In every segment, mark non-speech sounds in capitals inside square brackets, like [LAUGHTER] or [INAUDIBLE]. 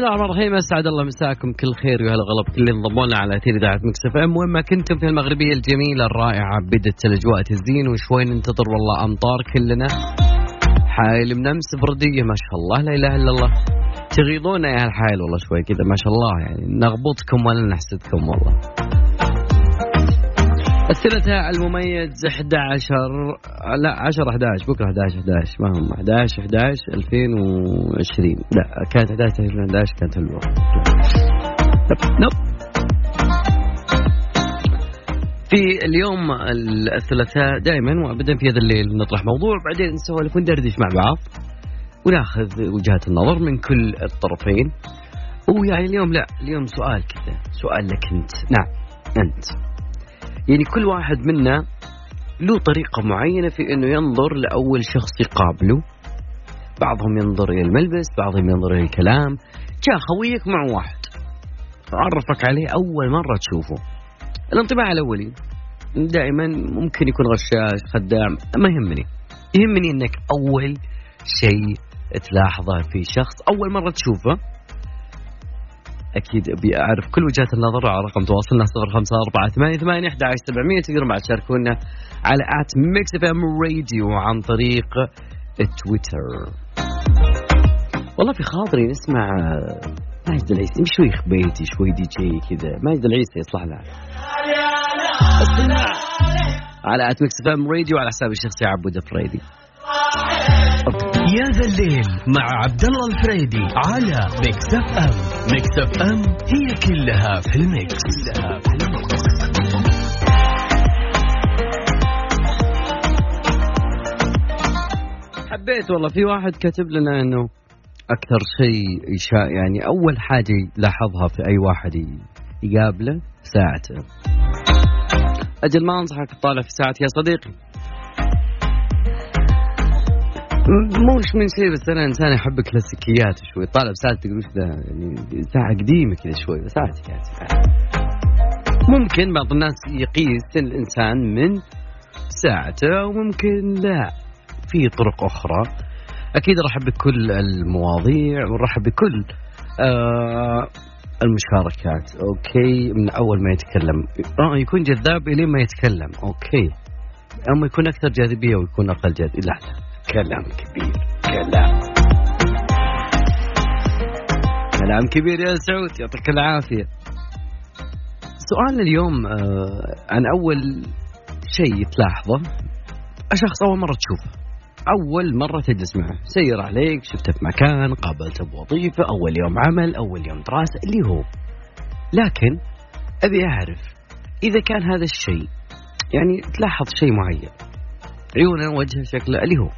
الله الرحمن الرحيم. أسعد الله مساكم. كل خير وهلا وغلا بكل اللي انضموا لنا على أثير إذاعة Mix FM. وين ما كنتم في المغربية الجميلة الرائعة بدت الأجواء تزين وشوي ننتظر والله أمطار كلنا. حايل من أمس بردية ما شاء الله لا إله إلا الله. تغيظونا يا الحايل والله شوي كذا ما شاء الله يعني نغبطكم ولا نحسدكم والله. الثلاثاء المميز 11 لا 10 11 بكرة 11 11 ما هم 11 11 2020 لا كانت 11 2011 كانت حلوة. نوب في اليوم الثلاثاء دائما وابدا في هذا الليل نطرح موضوع بعدين نسولف وندردش مع بعض وناخذ وجهات النظر من كل الطرفين. ويعني اليوم لا اليوم سؤال كذا سؤال لك أنت. نعم أنت. يعني كل واحد منا له طريقة معينة في أنه ينظر لأول شخص يقابله. بعضهم ينظر إلى الملبس بعضهم ينظر إلى الكلام. جاء خويك مع واحد عرفك عليه أول مرة تشوفه. الانطباع الأولي دائما ممكن يكون غشاش خدام ما يهمني. يهمني أنك أول شيء تلاحظه في شخص أول مرة تشوفه. أكيد أبي أعرف كل وجهات النظر على رقم تواصلنا 054 11700 تقدرون بعد تشاركونا على at Mix FM Radio عن طريق تويتر والله في خاطري نسمع ماجد العيسي شوي خبيتي شوي دي جي كذا. ماجد العيسي يصلح له على at Mix FM Radio على حساب الشخصي عبود فريدي يا ذا الليل مع عبد الله الفريدي على Mix FM Mix FM هي كلها في ال mix. كلها في ال mix حبيت والله في واحد كاتب لنا إنه أكثر شيء يشاء يعني أول حاجة يلاحظها في أي واحد يقابله ساعته. أجل ما أنصحك تطالع في ساعتي يا صديقي. مش من شيء بس أنا إنسان أحب الكلاسيكيات شوي. طالع بساعتي تقول وش ذا يعني ساعة قديمة كذا شوي ساعتي يعني ممكن بعض الناس يقيس الإنسان من ساعته وممكن لا. في طرق أخرى. أكيد ارحب بكل المواضيع ونرحب بكل آه المشاركات. okay من أول ما يتكلم. آه يكون جذاب الين ما يتكلم. okay. أما يكون أكثر جاذبية ويكون أقل جاذبية. لا لا. كلام كبير كلام. كلام كبير يا سعود يعطيك العافية. سؤالنا اليوم آه عن أول شيء تلاحظه شخص أول مرة تشوفه. أول مرة تجلس معه. سير عليك شفته في مكان قابلته بوظيفة أول يوم عمل أول يوم دراسة اللي هو. لكن أبي أعرف إذا كان هذا الشيء يعني تلاحظ شيء معين. عيونه وجهه شكله اللي هو.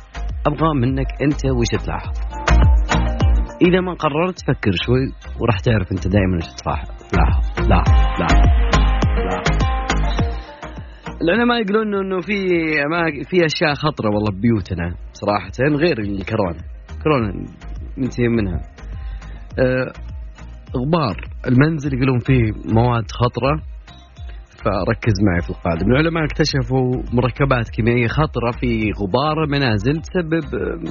أبغى منك أنت وش تلاحظ. إذا ما قررت فكر شوي وراح تعرف أنت دائما وش تلاحظ. لاحظ لاحظ لاحظ العلماء يقولون انه في ما في أشياء خطرة والله ببيوتنا صراحة غير الكورونا كورونا ننتهي منها. أه غبار المنزل يقولون فيه مواد خطرة. فركز معي في القاعدة من العلماء اكتشفوا مركبات كيميائية خطرة في غبار المنازل تسبب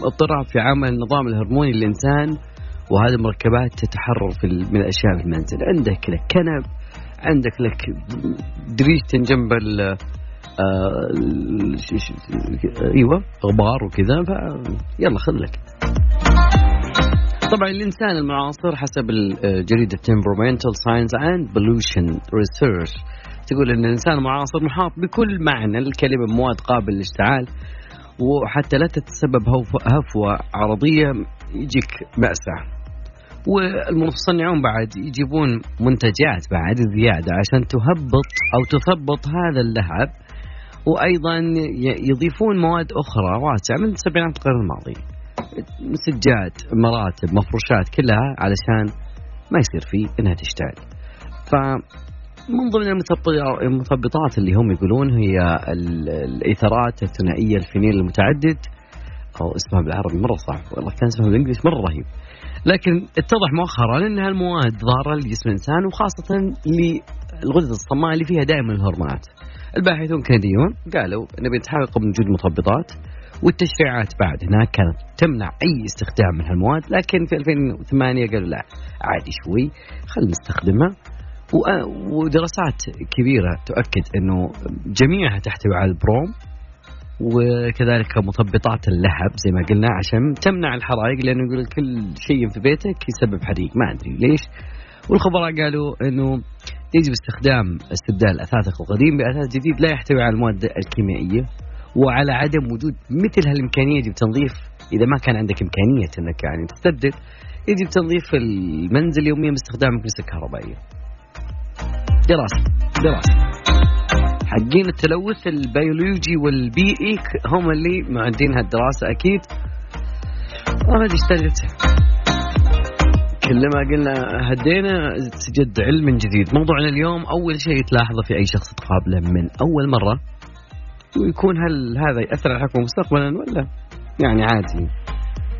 اضطراب في عمل النظام الهرموني للإنسان وهذه المركبات تتحرر في من الأشياء في المنزل. عندك لك كنب عندك لك دريشتين جنب ال آه أيوه غبار وكذا يلا خذ لك. طبعا الإنسان المعاصر حسب جريدة Environmental Science and Pollution Research. تقول إن الإنسان المعاصر محاط بكل معنى الكلمة مواد قابله للاشتعال وحتى لا تتسبب هفوة عرضية يجيك مأساة. والمصنعون بعد يجيبون منتجات بعد زيادة عشان تهبط أو تثبط هذا اللهب وأيضا يضيفون مواد أخرى واسعة من سبعينات القرن الماضي. سجاد مراتب مفروشات كلها علشان ما يصير فيه إنها تشتعل. ف من ضمن المثبطات اللي هم يقولون هي الايثرات الثنائية الفينيل المتعدد. أو اسمها بالعربي مرة صعب والله كان اسمها بالانجلش مرة رهيب. لكن اتضح مؤخرا إنها المواد ضارة لجسم الإنسان وخاصه للغدة الصماء اللي فيها دائما الهرمونات. الباحثون الكنديون قالوا نبي نتحقق من وجود مثبطات والتشريعات بعد هناك كانت تمنع أي استخدام من هالمواد لكن في 2008 قالوا لا عادي شوي خلينا نستخدمها. ودراسات كبيرة تؤكد أنه جميعها تحتوي على البروم وكذلك مثبطات اللهب زي ما قلنا عشان تمنع الحرائق لأنه يقول كل شيء في بيتك يسبب حريق ما أدري ليش. والخبراء قالوا أنه يجب استخدام استبدال الأثاث القديم بأثاث جديد لا يحتوي على المواد الكيميائية وعلى عدم وجود مثل هالإمكانية يجب تنظيف إذا ما كان عندك إمكانية أنك يعني تستبدل يجب تنظيف المنزل يوميا باستخدام مكنسة كهربائية. دراسة دراسة. حقين التلوث البيولوجي والبيئي هم اللي معدين هالدراسة أكيد. أنا اشتغلت. كلما قلنا هدينا تجد علم جديد. موضوعنا اليوم أول شيء تلاحظه في أي شخص تقابله من أول مرة. ويكون هل هذا يأثر على حكمه مستقبلا ولا؟ يعني عادي.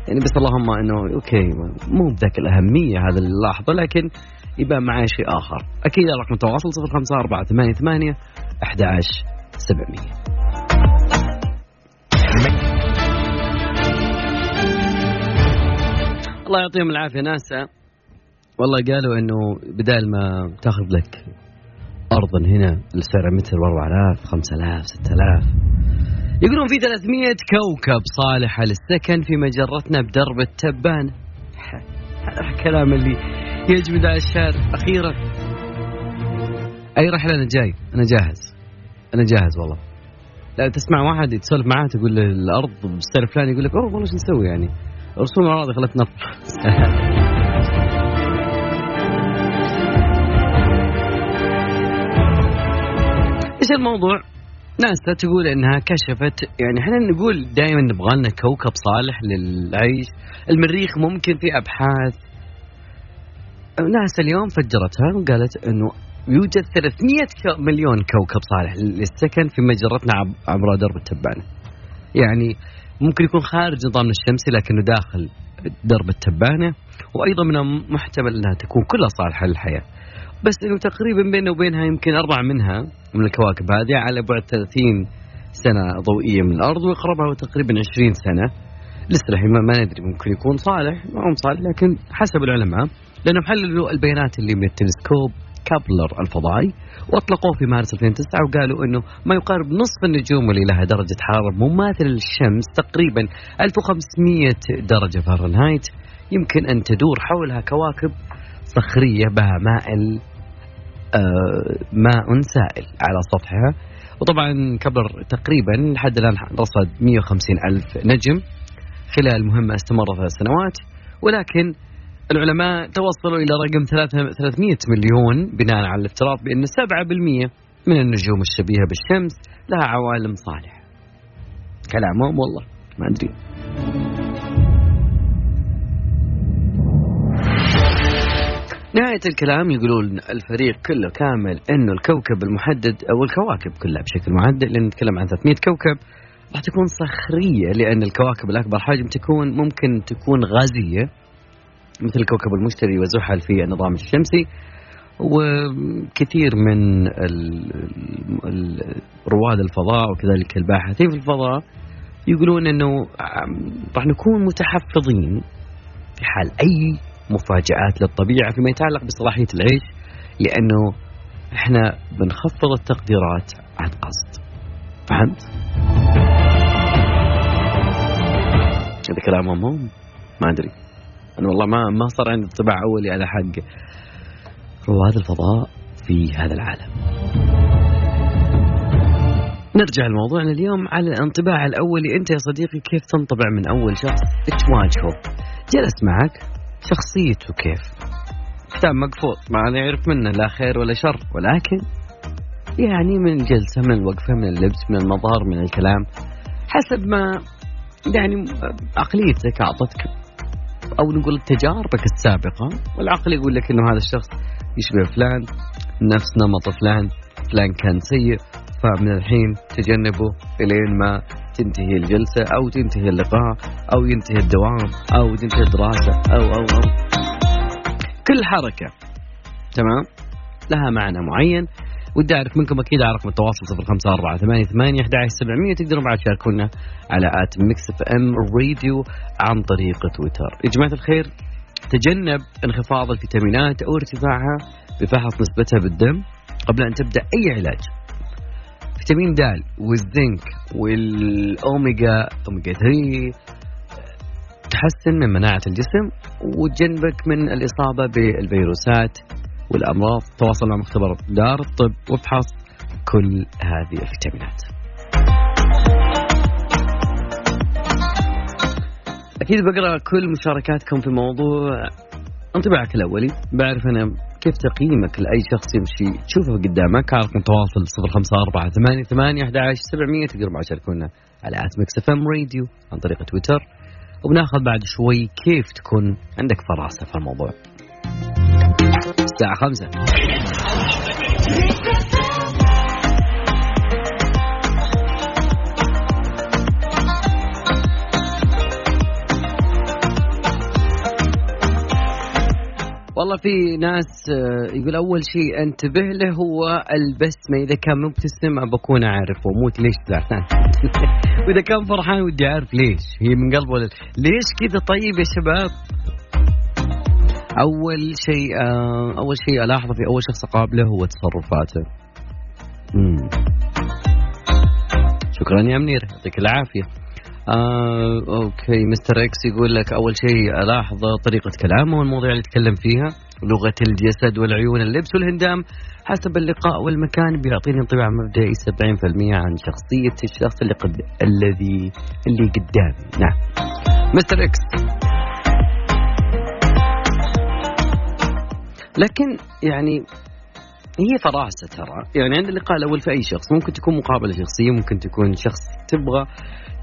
يعني بس اللهم إنه أوكي مو بذاك الأهمية هذا اللي لاحظه لكن يبقى معي شيء آخر. أكيد الرقم التواصل 05488 11700 الله يعطيهم العافية ناسا. والله قالوا إنه بدال ما تاخذ لك ارضا هنا لسعر متر ب 4000 5000 6000 يقولون في 300 كوكب صالحة للسكن في مجرتنا بدرب التبان. هذا الكلام اللي يجمد على الشارع أخيرا. أي رحلة أنا جاي؟ أنا جاهز. أنا جاهز والله. لا تسمع واحد يتسولف معاه تقول له الأرض بالسعر الفلاني يقول لك أوه والله شو نسوي يعني؟ رسوم الاراضي خلتنا [LAUGHS] إيش الموضوع؟ ناسا تقول إنها كشفت. يعني إحنا نقول دائما نبغى لنا كوكب صالح للعيش، المريخ ممكن في أبحاث. ناسا اليوم فجرتها وقالت إنه يوجد 300 مليون كوكب صالح للسكن في مجرتنا عبر درب التبانه. يعني ممكن يكون خارج نظامنا الشمسي لكنه داخل درب التبانة وأيضا من المحتمل إنها تكون كلها صالحة للحياة. بس إنه تقريبا بيننا وبينها يمكن أربعة منها من الكواكب هذه على بعد 30 سنة ضوئية من الأرض واقربها تقريبا 20 سنة. لسه ما ندري ممكن يكون صالح ما هو صالح لكن حسب العلماء لانهم حللوا البيانات اللي من التلسكوب كابلر الفضائي وأطلقوه في مارس 2009 وقالوا إنه ما يقارب نصف النجوم اللي لها درجة حرارة مماثلة للشمس تقريبا 1500 درجة فahrenheit يمكن أن تدور حولها كواكب صخرية بها ماء آه ماء سائل على سطحها. وطبعا كبر تقريبا لحد الآن رصد 150 ألف نجم خلال مهمة استمرت ثلاث سنوات ولكن العلماء توصلوا إلى رقم 300 مليون بناء على الافتراض بأن 7% من النجوم الشبيهة بالشمس لها عوالم صالحة. كلامهم والله ما أدري. نهاية الكلام يقولون الفريق كله كامل إنه الكوكب المحدد أو الكواكب كلها بشكل محدد لأن نتكلم عن 300 كوكب راح تكون صخرية لأن الكواكب الأكبر حجم تكون ممكن تكون غازية. مثل كوكب المشتري وزحل في النظام الشمسي وكثير من رواد الفضاء وكذلك الباحثين في الفضاء يقولون إنه راح نكون متحفظين في حال أي مفاجآت للطبيعة فيما يتعلق بصلاحية العيش لأنه إحنا بنخفض التقديرات عن قصد. فهمت؟ هذا كلامهم هم؟ ما أدري. أنا والله ما ما صار عندي انطباع أولي على حق رواد الفضاء في هذا العالم. نرجع لموضوعنا اليوم على الانطباع الأولي. أنت يا صديقي كيف تنطبع من أول شخص؟ تواجهه جلس معك شخصيته كيف؟ كتاب مقفول ما يعرف منه لا خير ولا شر. ولكن يعني من الجلسه من الوقفة من اللبس من المظهر من الكلام حسب ما يعني عقليتك أعطتك أو نقول تجاربك السابقة. والعقل يقول لك إنه هذا الشخص يشبه فلان نفس نمط فلان فلان كان سيء فمن الحين تجنبه إلين ما تنتهي الجلسة أو تنتهي اللقاء أو ينتهي الدوام أو تنتهي الدراسة أو أو أو. كل حركة تمام؟ لها معنى معين. ودي أعرف منكم أكيد على رقم التواصل 054 11700 تقدروا بعد تشاركونا على at Mix FM Radio عن طريق تويتر. يا جماعة الخير تجنب انخفاض الفيتامينات أو ارتفاعها بفحص نسبتها بالدم قبل أن تبدأ أي علاج. فيتامين د والزنك والاوميجا اوميجا 3 تحسن من مناعة الجسم وتجنبك من الإصابة بالفيروسات والأمراض تواصل مع مختبر دار الطب وافحص كل هذه الفيتامينات. أكيد بقرأ كل مشاركاتكم في الموضوع انطباعك الأولي. بعرف أنا كيف تقييمك لأي شخص يمشي تشوفه قدامك. على رقم تواصل 054 11 700 تقدروا معي تشاركونا على at Mix FM Radio عن طريق تويتر. وبناخذ بعد شوي كيف تكون عندك فراسة في الموضوع. الساعة خمسة. والله في ناس آه، يقول أول شيء انتبه له هو البسمة. إذا كان مبتسم بكون أعرفه. موت ليش زعلان؟ [LAUGHS] وإذا كان فرحان ودي أعرف ليش. هي من قلبه ولا ليش كذا؟ طيب يا شباب. أول شيء آه، أول شيء الاحظه في أول شخص أقابله هو تصرفاته. مم. شكرا يا منير يعطيك العافية. آه، okay Mister X يقول لك أول شيء ألاحظ طريقة كلامه والمواضيع اللي يتكلم فيها لغة الجسد والعيون اللبس والهندام. حسب اللقاء والمكان بيعطيني انطباع مبدئي 70% عن شخصية الشخص اللي قد الذي اللي قدامي. نعم. Mister X. لكن يعني هي فراسة ترى. يعني عند اللقاء الأول في أي شخص ممكن تكون مقابلة شخصية ممكن تكون شخص تبغى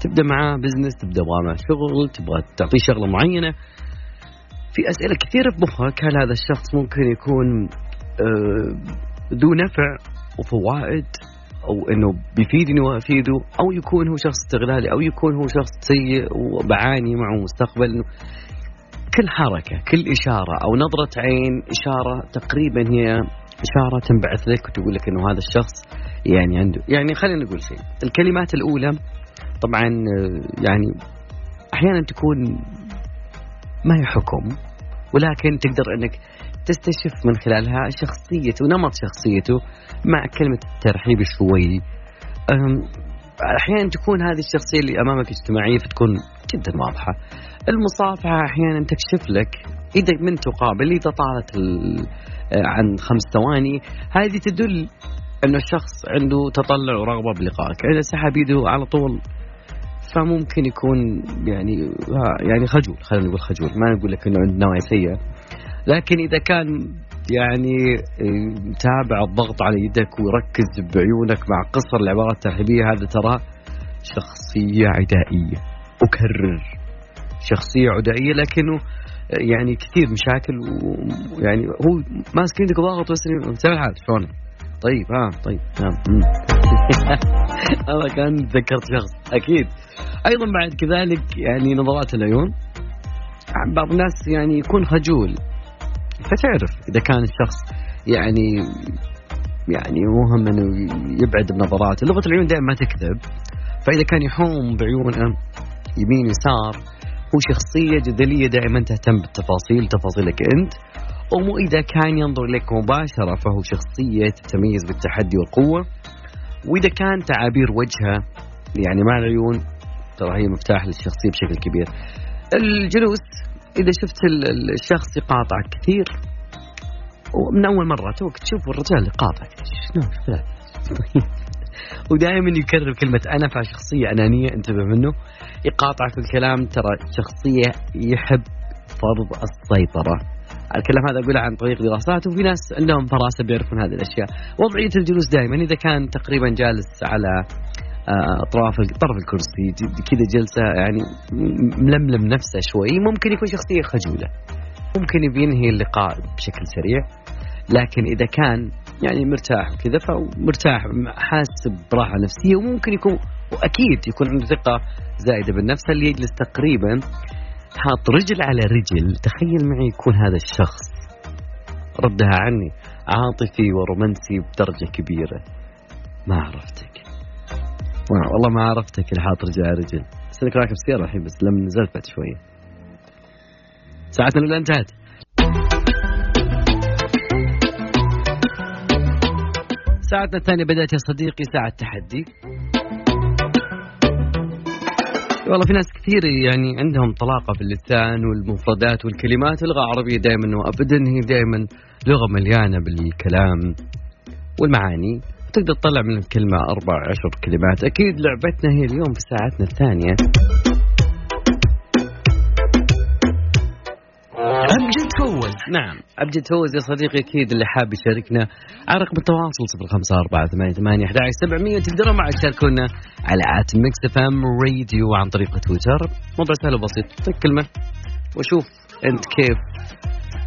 تبدأ معاه business تبدأ معاه شغل تبغى تعطيه شغلة معينة. في أسئلة كثيرة في مخك هل هذا الشخص ممكن يكون آه، ذو نفع وفوائد أو إنه بيفيدني وافيده أو يكون هو شخص استغلالي أو يكون هو شخص سيء وبعاني معه مستقبل كل حركة كل إشارة أو نظرة عين إشارة تقريبا هي إشارة تنبعث لك وتقول لك إنه هذا الشخص يعني عنده يعني خلينا نقول شيء الكلمات الأولى طبعا يعني أحيانا تكون ما هي حكم ولكن تقدر إنك تستشف من خلالها شخصيته ونمط شخصيته مع كلمة الترحيب شوي. أحيانا تكون هذه الشخصية اللي أمامك اجتماعية فتكون جدا واضحة. المصافحة أحيانا تكشف لك إذا من تقابل إذا طالت عن خمس ثواني هذه تدل أن الشخص عنده تطلع ورغبة بلقائك. إذا سحب يده على طول فممكن يكون يعني يعني خجول خلينا نقول خجول. ما نقول لك إنه عنده نوايا سيئة. لكن إذا كان يعني متابع الضغط على يدك ويركز بعيونك مع قصر العبارات الترحيبية هذا ترى شخصية عدائية. أكرر شخصية عدائية لكنه يعني كثير مشاكل ويعني هو ماسك يدك وضاغط بس مسوي الحال شلون؟ طيب ها آه طيب نعم [LAUGHS] هذا كان تذكرت شخص أكيد. أيضا بعد كذلك يعني نظرات العيون. بعض الناس يعني يكون خجول فتعرف إذا كان الشخص يعني يعني مهم إنه يبعد بنظراته. لغة العيون دائما ما تكذب. فإذا كان يحوم بعيونه يمين يسار هو شخصية جدلية دائما تهتم بالتفاصيل تفاصيلك أنت. ومو إذا كان ينظر إليك مباشرة فهو شخصية تتميز بالتحدي والقوة. وإذا كان تعابير وجهه يعني مع العيون ترى هي مفتاح للشخصية بشكل كبير. الجلوس إذا شفت الشخص يقاطعك كثير ومن أول مرة توك تشوف الرجال يقاطعك شنو [LAUGHS] ودائما يكرر كلمة أنا فشخصية أنانية انتبه منه. يقاطع في الكلام ترى شخصية يحب فرض السيطرة. الكلام هذا أقوله عن طريق دراسات وفي ناس عندهم فراسة بيعرفون هذه الأشياء. وضعية الجلوس دائما إذا كان تقريبا جالس على آه، أطراف طرف الكرسي كذا جلسة يعني ململم نفسه شوي ممكن يكون شخصية خجولة. ممكن ينهي اللقاء بشكل سريع. لكن إذا كان يعني مرتاح وكذا فمرتاح حاسس براحة نفسية وممكن يكون وأكيد يكون عنده ثقة زائده بالنفس اللي يجلس تقريبا حاط رجل على رجل. تخيل معي يكون هذا الشخص. ردها عني. عاطفي ورومانسي بدرجة كبيرة. ما عرفتك. والله ما عرفتك الحاط رجع رجل بس انك راكب سيارة الحين بس لما نزلت بعد شوية. ساعتنا الأولى انتهت. ساعتنا الثانية بدأت يا صديقي ساعة تحدي والله في ناس كثير يعني عندهم طلاقة في اللسان والمفردات والكلمات. اللغة العربية دائما وأبدا هي دائما لغة مليانة بالكلام والمعاني. تقدر تطلع من الكلمة أربع عشر كلمات. أكيد لعبتنا هي اليوم في ساعتنا الثانية. أمجد فوز نعم. أمجد فوز يا صديقي أكيد اللي حاب يشاركنا. على رقم التواصل صفر خمسة أربعة ثمانية ثمانية أحد سبعمية. تقدرون معك تشاركونا على at Mix FM Radio عن طريق تويتر. موضوع سهل وبسيط طيب كلمة وشوف أنت كيف.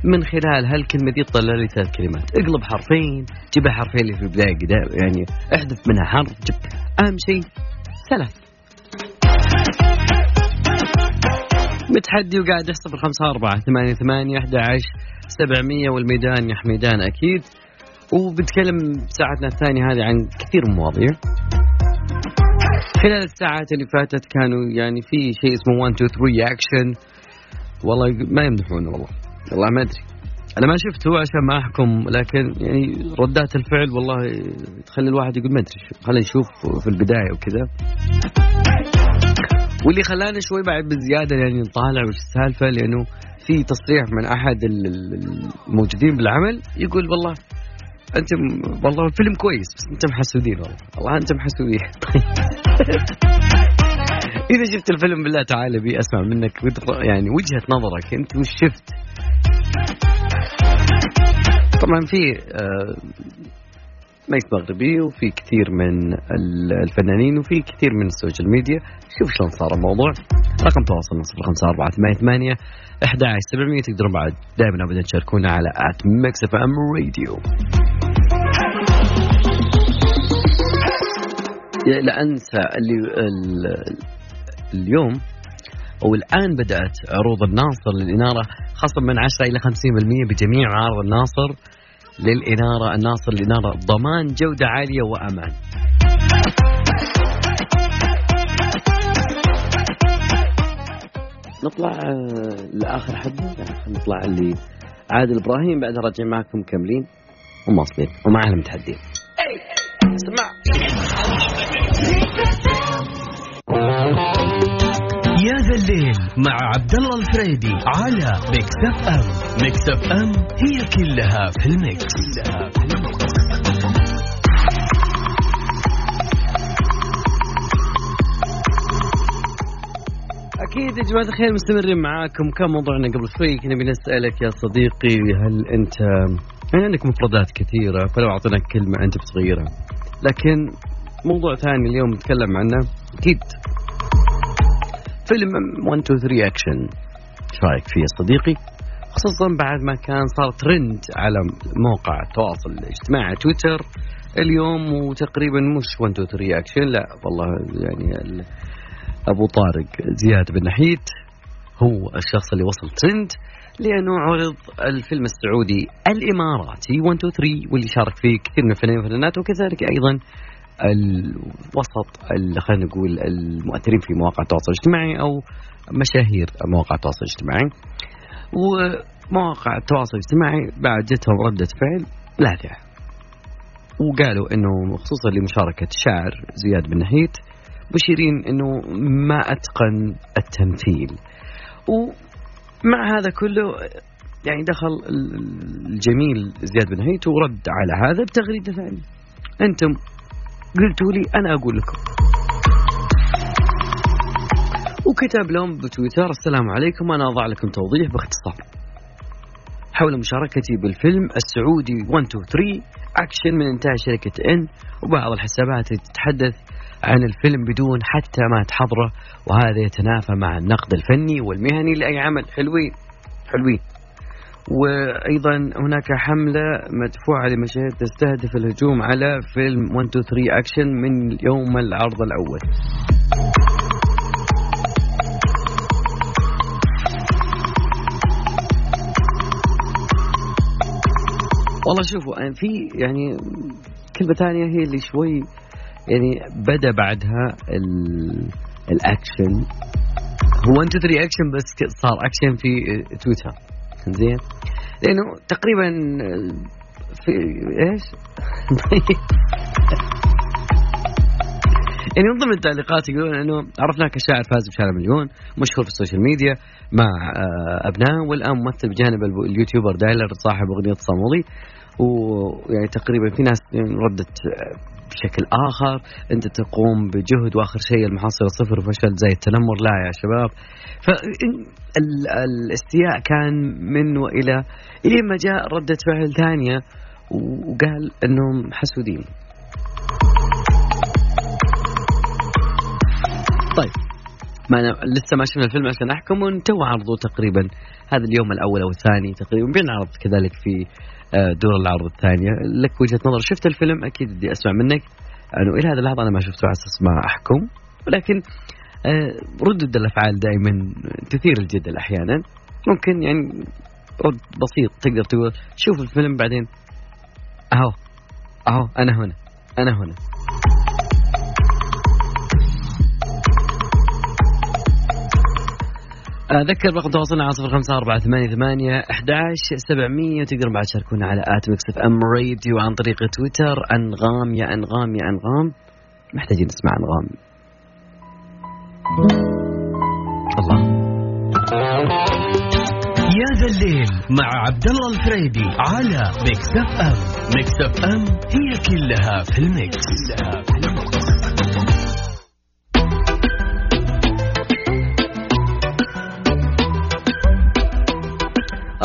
من خلال هالكلمة دي تطلع لي ثلاث كلمات. اقلب حرفين جيب الحرفين اللي في البداية يعني احذف منها حرف جيب. أهم شيء ثلاث متحدي وقاعد يحسب الخمسة أربعة ثمانية ثمانية أحد عشر سبعمية والميدان يا حميدان أكيد. وبتكلم ساعتنا الثانية هذه عن كثير من مواضيع خلال الساعات اللي فاتت كانوا يعني في شيء اسمه 1 2 3 اكشن والله ما يمدحونه والله. والله ما أدري. أنا ما شفته عشان ما أحكم لكن يعني ردات الفعل والله تخلي الواحد يقول ما أدري خلينا نشوف في البداية وكذا. واللي خلانا شوي بعد بزيادة يعني نطالع وش السالفة لأنه في تصريح من أحد الموجودين بالعمل يقول والله أنت والله الفيلم كويس بس أنتم محسودين والله. والله أنتم محسودين. [LAUGHS] إذا شفت الفيلم بالله تعالى بي أسمع منك يعني وجهة نظرك أنت وش شفت؟ طبعا في آه، ميت مغربي وفي كثير من الفنانين وفي كثير من ال social media. شوف شلون صار الموضوع. رقم تواصلنا صفر خمسة أربعة ثمانية ثمانية أحد عشر سبعمية. تقدرون بعد دائما أبدا تشاركونا على at Mix FM Radio. لا أنسى اللي اليوم أو الآن بدأت عروض الناصر للإنارة خصم من 10 إلى 50% بجميع معارض الناصر للإنارة. الناصر للإنارة ضمان جودة عالية وأمان. نطلع آه، لآخر حد. نطلع اللي عادل إبراهيم بعد رجع معكم مكملين ومواصلين. ومعنا متحدين اسمع. يا ذا الليل مع عبد الله الفريدي على Mix FM. Mix FM هي كلها في ال mix كلها في ال mix. أكيد يا جماعة الخير مستمرين معاكم. كان موضوعنا قبل شوي كنا بنسألك يا صديقي هل انت يعني عندك مفردات كثيرة فلو اعطيناك كلمة انت بتغيرها لكن موضوع ثاني اليوم نتكلم عنه أكيد. فيلم 1 2 3 اكشن إيش رأيك فيه يا صديقي؟ خصوصا بعد ما كان صار ترند على موقع التواصل الاجتماعي تويتر اليوم وتقريبا مش 1 2 3 اكشن لا والله يعني أبو طارق زياد بن نحيت هو الشخص اللي وصل ترند لأنه عرض الفيلم السعودي الإماراتي. 1 2 3 واللي شارك فيه كثير من الفنانين والفنانات وكذلك أيضا الوسط خلينا نقول المؤثرين في مواقع التواصل الاجتماعي أو مشاهير مواقع التواصل الاجتماعي. ومواقع التواصل الاجتماعي بعد جتهم ردة فعل لاذعة. وقالوا إنه خصوصا لمشاركة الشاعر زياد بن نهيت مشيرين إنه ما أتقن التمثيل. ومع هذا كله يعني دخل الجميل زياد بن نهيت ورد على هذا بتغريدة ثانية. أنتم قلتوا لي أنا أقول لكم. وكتب لهم بتويتر السلام عليكم أنا أضع لكم توضيح باختصار. حول مشاركتي بالفيلم السعودي 1 2 3 أكشن من إنتاج شركة إن وبعض الحسابات تتحدث عن الفيلم بدون حتى ما تحضره وهذا يتنافى مع النقد الفني والمهني لأي عمل حلوين حلوين وأيضا هناك حملة مدفوعة لمشاهير تستهدف الهجوم على فيلم 1 2 3 اكشن من يوم العرض. والله والله شوفوا في يعني كلمة ثانية هي اللي شوي يعني بدا بعدها الاكشن. هو انت تري اكشن بس صار اكشن في تويتر. زين لأنه تقريبا في إيش؟ [LAUGHS] يعني من ضمن التعليقات يقولون إنه عرفناه كشاعر فاز بشارع مليون مشهور في ال social media مع آه، ابنائه والآن ممثل بجانب اليوتيوبر دايلر صاحب أغنية صامولي ويعني تقريبا في ناس ردت بشكل آخر أنت تقوم بجهد وآخر شيء المحصله صفر وفشل زي التنمر. لا يا شباب. فالاستياء كان من وإلى إلى ما جاء ردة فعل ثانية وقال إنهم حسودين. طيب ما أنا لسه ما شفنا الفيلم عشان احكم تو عرضه تقريبا هذا اليوم الأول أو الثاني تقريبا. بينعرض كذلك في دور العرض الثانية لك وجهة نظر شفت الفيلم؟ أكيد بدي أسمع منك. انه إلى هذه اللحظة أنا ما شفته على أساس ما أحكم. ولكن آه، ردود الأفعال دائما تثير الجدل أحيانا. ممكن يعني رد بسيط تقدر تقول شوف الفيلم بعدين. أهو. أهو أنا هنا. أنا هنا. أذكر رقم تواصلنا على صفر خمسة أربعة ثمانية ثمانية أحداش سبعمية. وتقدر بعد تشاركونا على at Mix FM Radio عن طريق تويتر. أنغام يا أنغام يا أنغام. محتاجين نسمع أنغام. الله. يا ذا الليل مع عبد الله الفريدي على Mix FM. Mix FM هي كلها في ال mix, كلها في ال mix.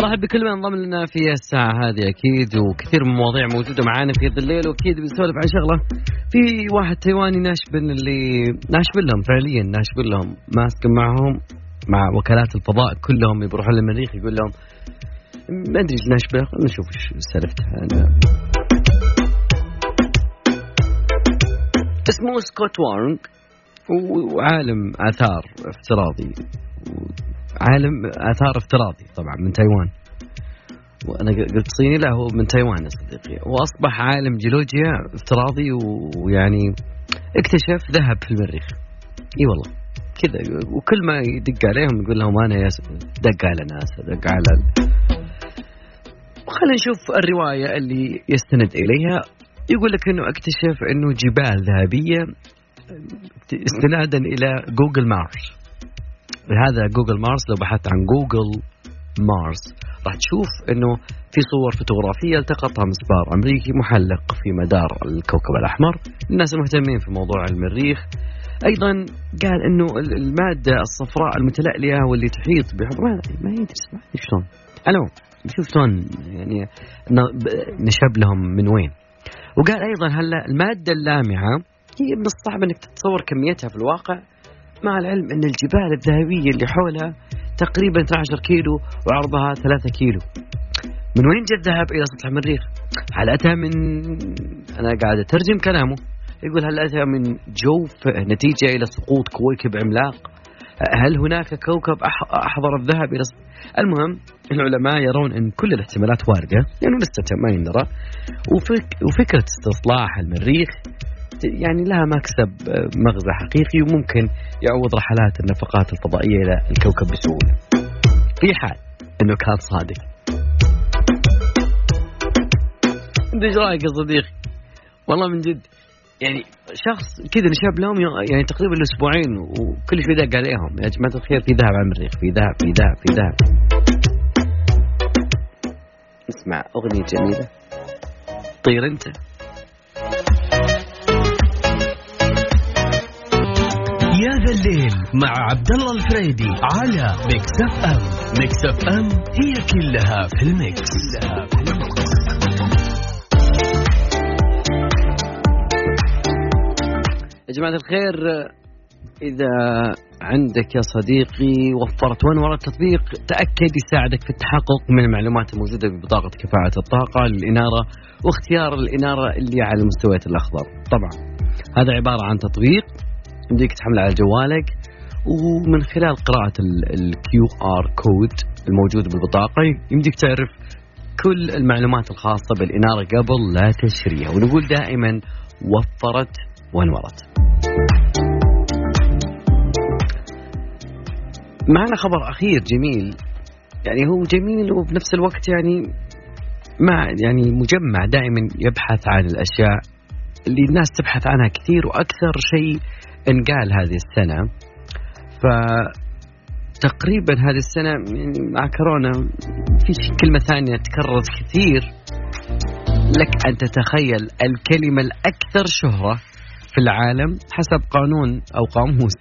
ارحب بكل من انضم لنا في الساعة هذه أكيد وكثير من المواضيع موجودة معانا في هذا الليل وأكيد بنسولف عن شغلة. في واحد تايواني ناشبن اللي ناشبن لهم فعليا ناشبن لهم ماسك معهم مع وكالات الفضاء كلهم بيروحون للمريخ يقول لهم ما أدري إيش ناشبه خلينا نشوف إيش سالفته أنا. اسمه سكوت وارنج وعالم آثار افتراضي. عالم آثار افتراضي طبعا من تايوان. وأنا قلت صيني لا هو من تايوان يا صديقي. وأصبح عالم جيولوجيا افتراضي ويعني اكتشف ذهب في المريخ. إي والله. كذا وكل ما يدق عليهم يقول لهم أنا يا دق على ناس دق على خلينا نشوف الرواية اللي يستند إليها. يقول لك إنه اكتشف إنه جبال ذهبية استنادا إلى Google Mars هذا Google Mars. لو بحثت عن Google Mars راح تشوف إنه في صور فوتوغرافية التقطها مسبار أمريكي محلق في مدار الكوكب الأحمر. الناس المهتمين في موضوع المريخ أيضا قال إنه المادة الصفراء المتلألئة واللي تحيط بحر ما, ما يدري ما شلون. ألو شوف شلون يعني نشب لهم من وين. وقال أيضا هلا المادة اللامعة هي من الصعب إنك تتصور كميتها في الواقع. مع العلم أن الجبال الذهبية اللي حولها تقريبا 12 كيلو وعرضها 3 كيلو. من وين جاء الذهب إلى سطح المريخ؟ هل أتى من أنا قاعد أترجم كلامه. يقول هل أتى من جوف نتيجة إلى سقوط كويكب عملاق؟ هل هناك كوكب أحضر الذهب إلى المهم العلماء يرون أن كل الاحتمالات واردة لأنه يعني لسه ما يندرى وفك وفكرة استصلاح المريخ يعني لها مكسب مغزى حقيقي وممكن يعوض رحلات النفقات الفضائية إلى الكوكب بسهولة. في حال أنه كان صادق. أنت إيش رأيك يا صديقي؟ والله من جد يعني شخص كذا نشاب لهم يعني تقريبا أسبوعين وكل شوي دق عليهم يا جماعة الخير في ذهب على المريخ في ذهب في ذهب في ذهب. اسمع أغنية جميلة. طير أنت. الليل مع عبد الله الفريدي على ميكس اف ام ميكس اف ام هي كلها في الميكس. كلها في الميكس يا جماعة الخير إذا عندك يا صديقي وفرت وين وراء التطبيق تأكد يساعدك في التحقق من المعلومات الموجودة ببطاقة كفاءة الطاقة للإنارة واختيار الإنارة اللي على المستويات الأخضر. طبعا هذا عبارة عن تطبيق يمديك تحمله على جوالك ومن خلال قراءة ال QR code الموجود بالبطاقة يمديك تعرف كل المعلومات الخاصة بالإنارة قبل لا تشتريها ونقول دائما وفرت وانورت. معنا خبر أخير جميل يعني هو جميل وبنفس الوقت يعني مع يعني مجمع دائما يبحث عن الأشياء اللي الناس تبحث عنها كثير وأكثر شيء انقال هذه السنة. ف تقريبا هذه السنة يعني مع كورونا في كلمة ثانية تكررت كثير. لك أن تتخيل الكلمة الأكثر شهرة في العالم حسب قانون أو قاموس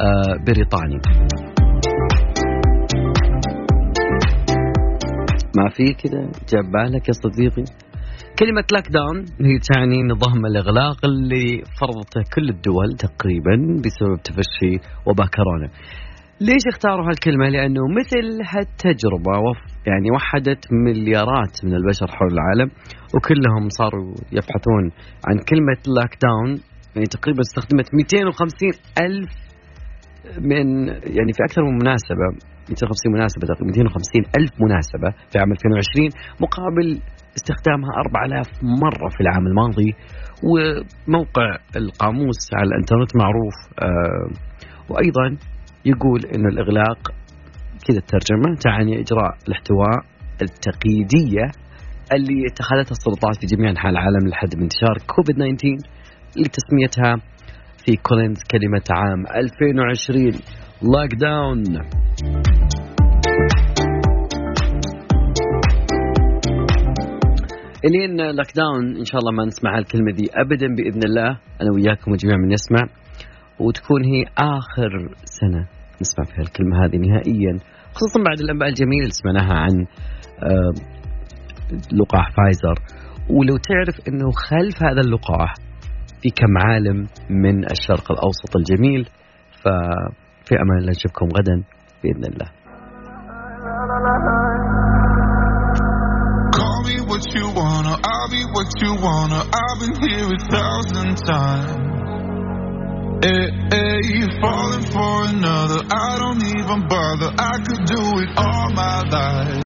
آه، بريطاني ما في كذا جاب بالك يا صديقي؟ كلمة lockdown هي تعني نظام الإغلاق اللي فرضته كل الدول تقريبا بسبب تفشي وباء كورونا ليش اختاروا هالكلمة؟ لأنه مثل هالتجربة يعني وحدت مليارات من البشر حول العالم وكلهم صاروا يبحثون عن كلمة lockdown يعني تقريبا استخدمت 250 ألف من يعني في أكثر من مناسبة 250 مناسبة تقريبا 250 ألف مناسبة في عام 2020 مقابل استخدامها 4000 مرة في العام الماضي وموقع القاموس على الإنترنت معروف آه وأيضا يقول أن الإغلاق كذا الترجمة تعني إجراء الاحتواء التقييدية اللي اتخذتها السلطات في جميع أنحاء العالم لحد من انتشار كوفيد 19 لتسميتها في كولينز كلمة عام 2020 lockdown الين lockdown ان شاء الله ما نسمع الكلمة دي ابدا باذن الله أنا وياكم وجميع من يسمع وتكون هي اخر سنه نسمع فيها الكلمة هذه نهائيا خصوصا بعد الأنباء الجميلة اللي سمعناها عن لقاح فايزر ولو تعرف أنه خلف هذا اللقاح في كم عالم من الشرق الأوسط الجميل ففي أمان الله نشوفكم غدا بإذن الله what you wanna. I've been here a thousand times. Hey, hey, you falling for another. I don't even bother. I could do it all my life.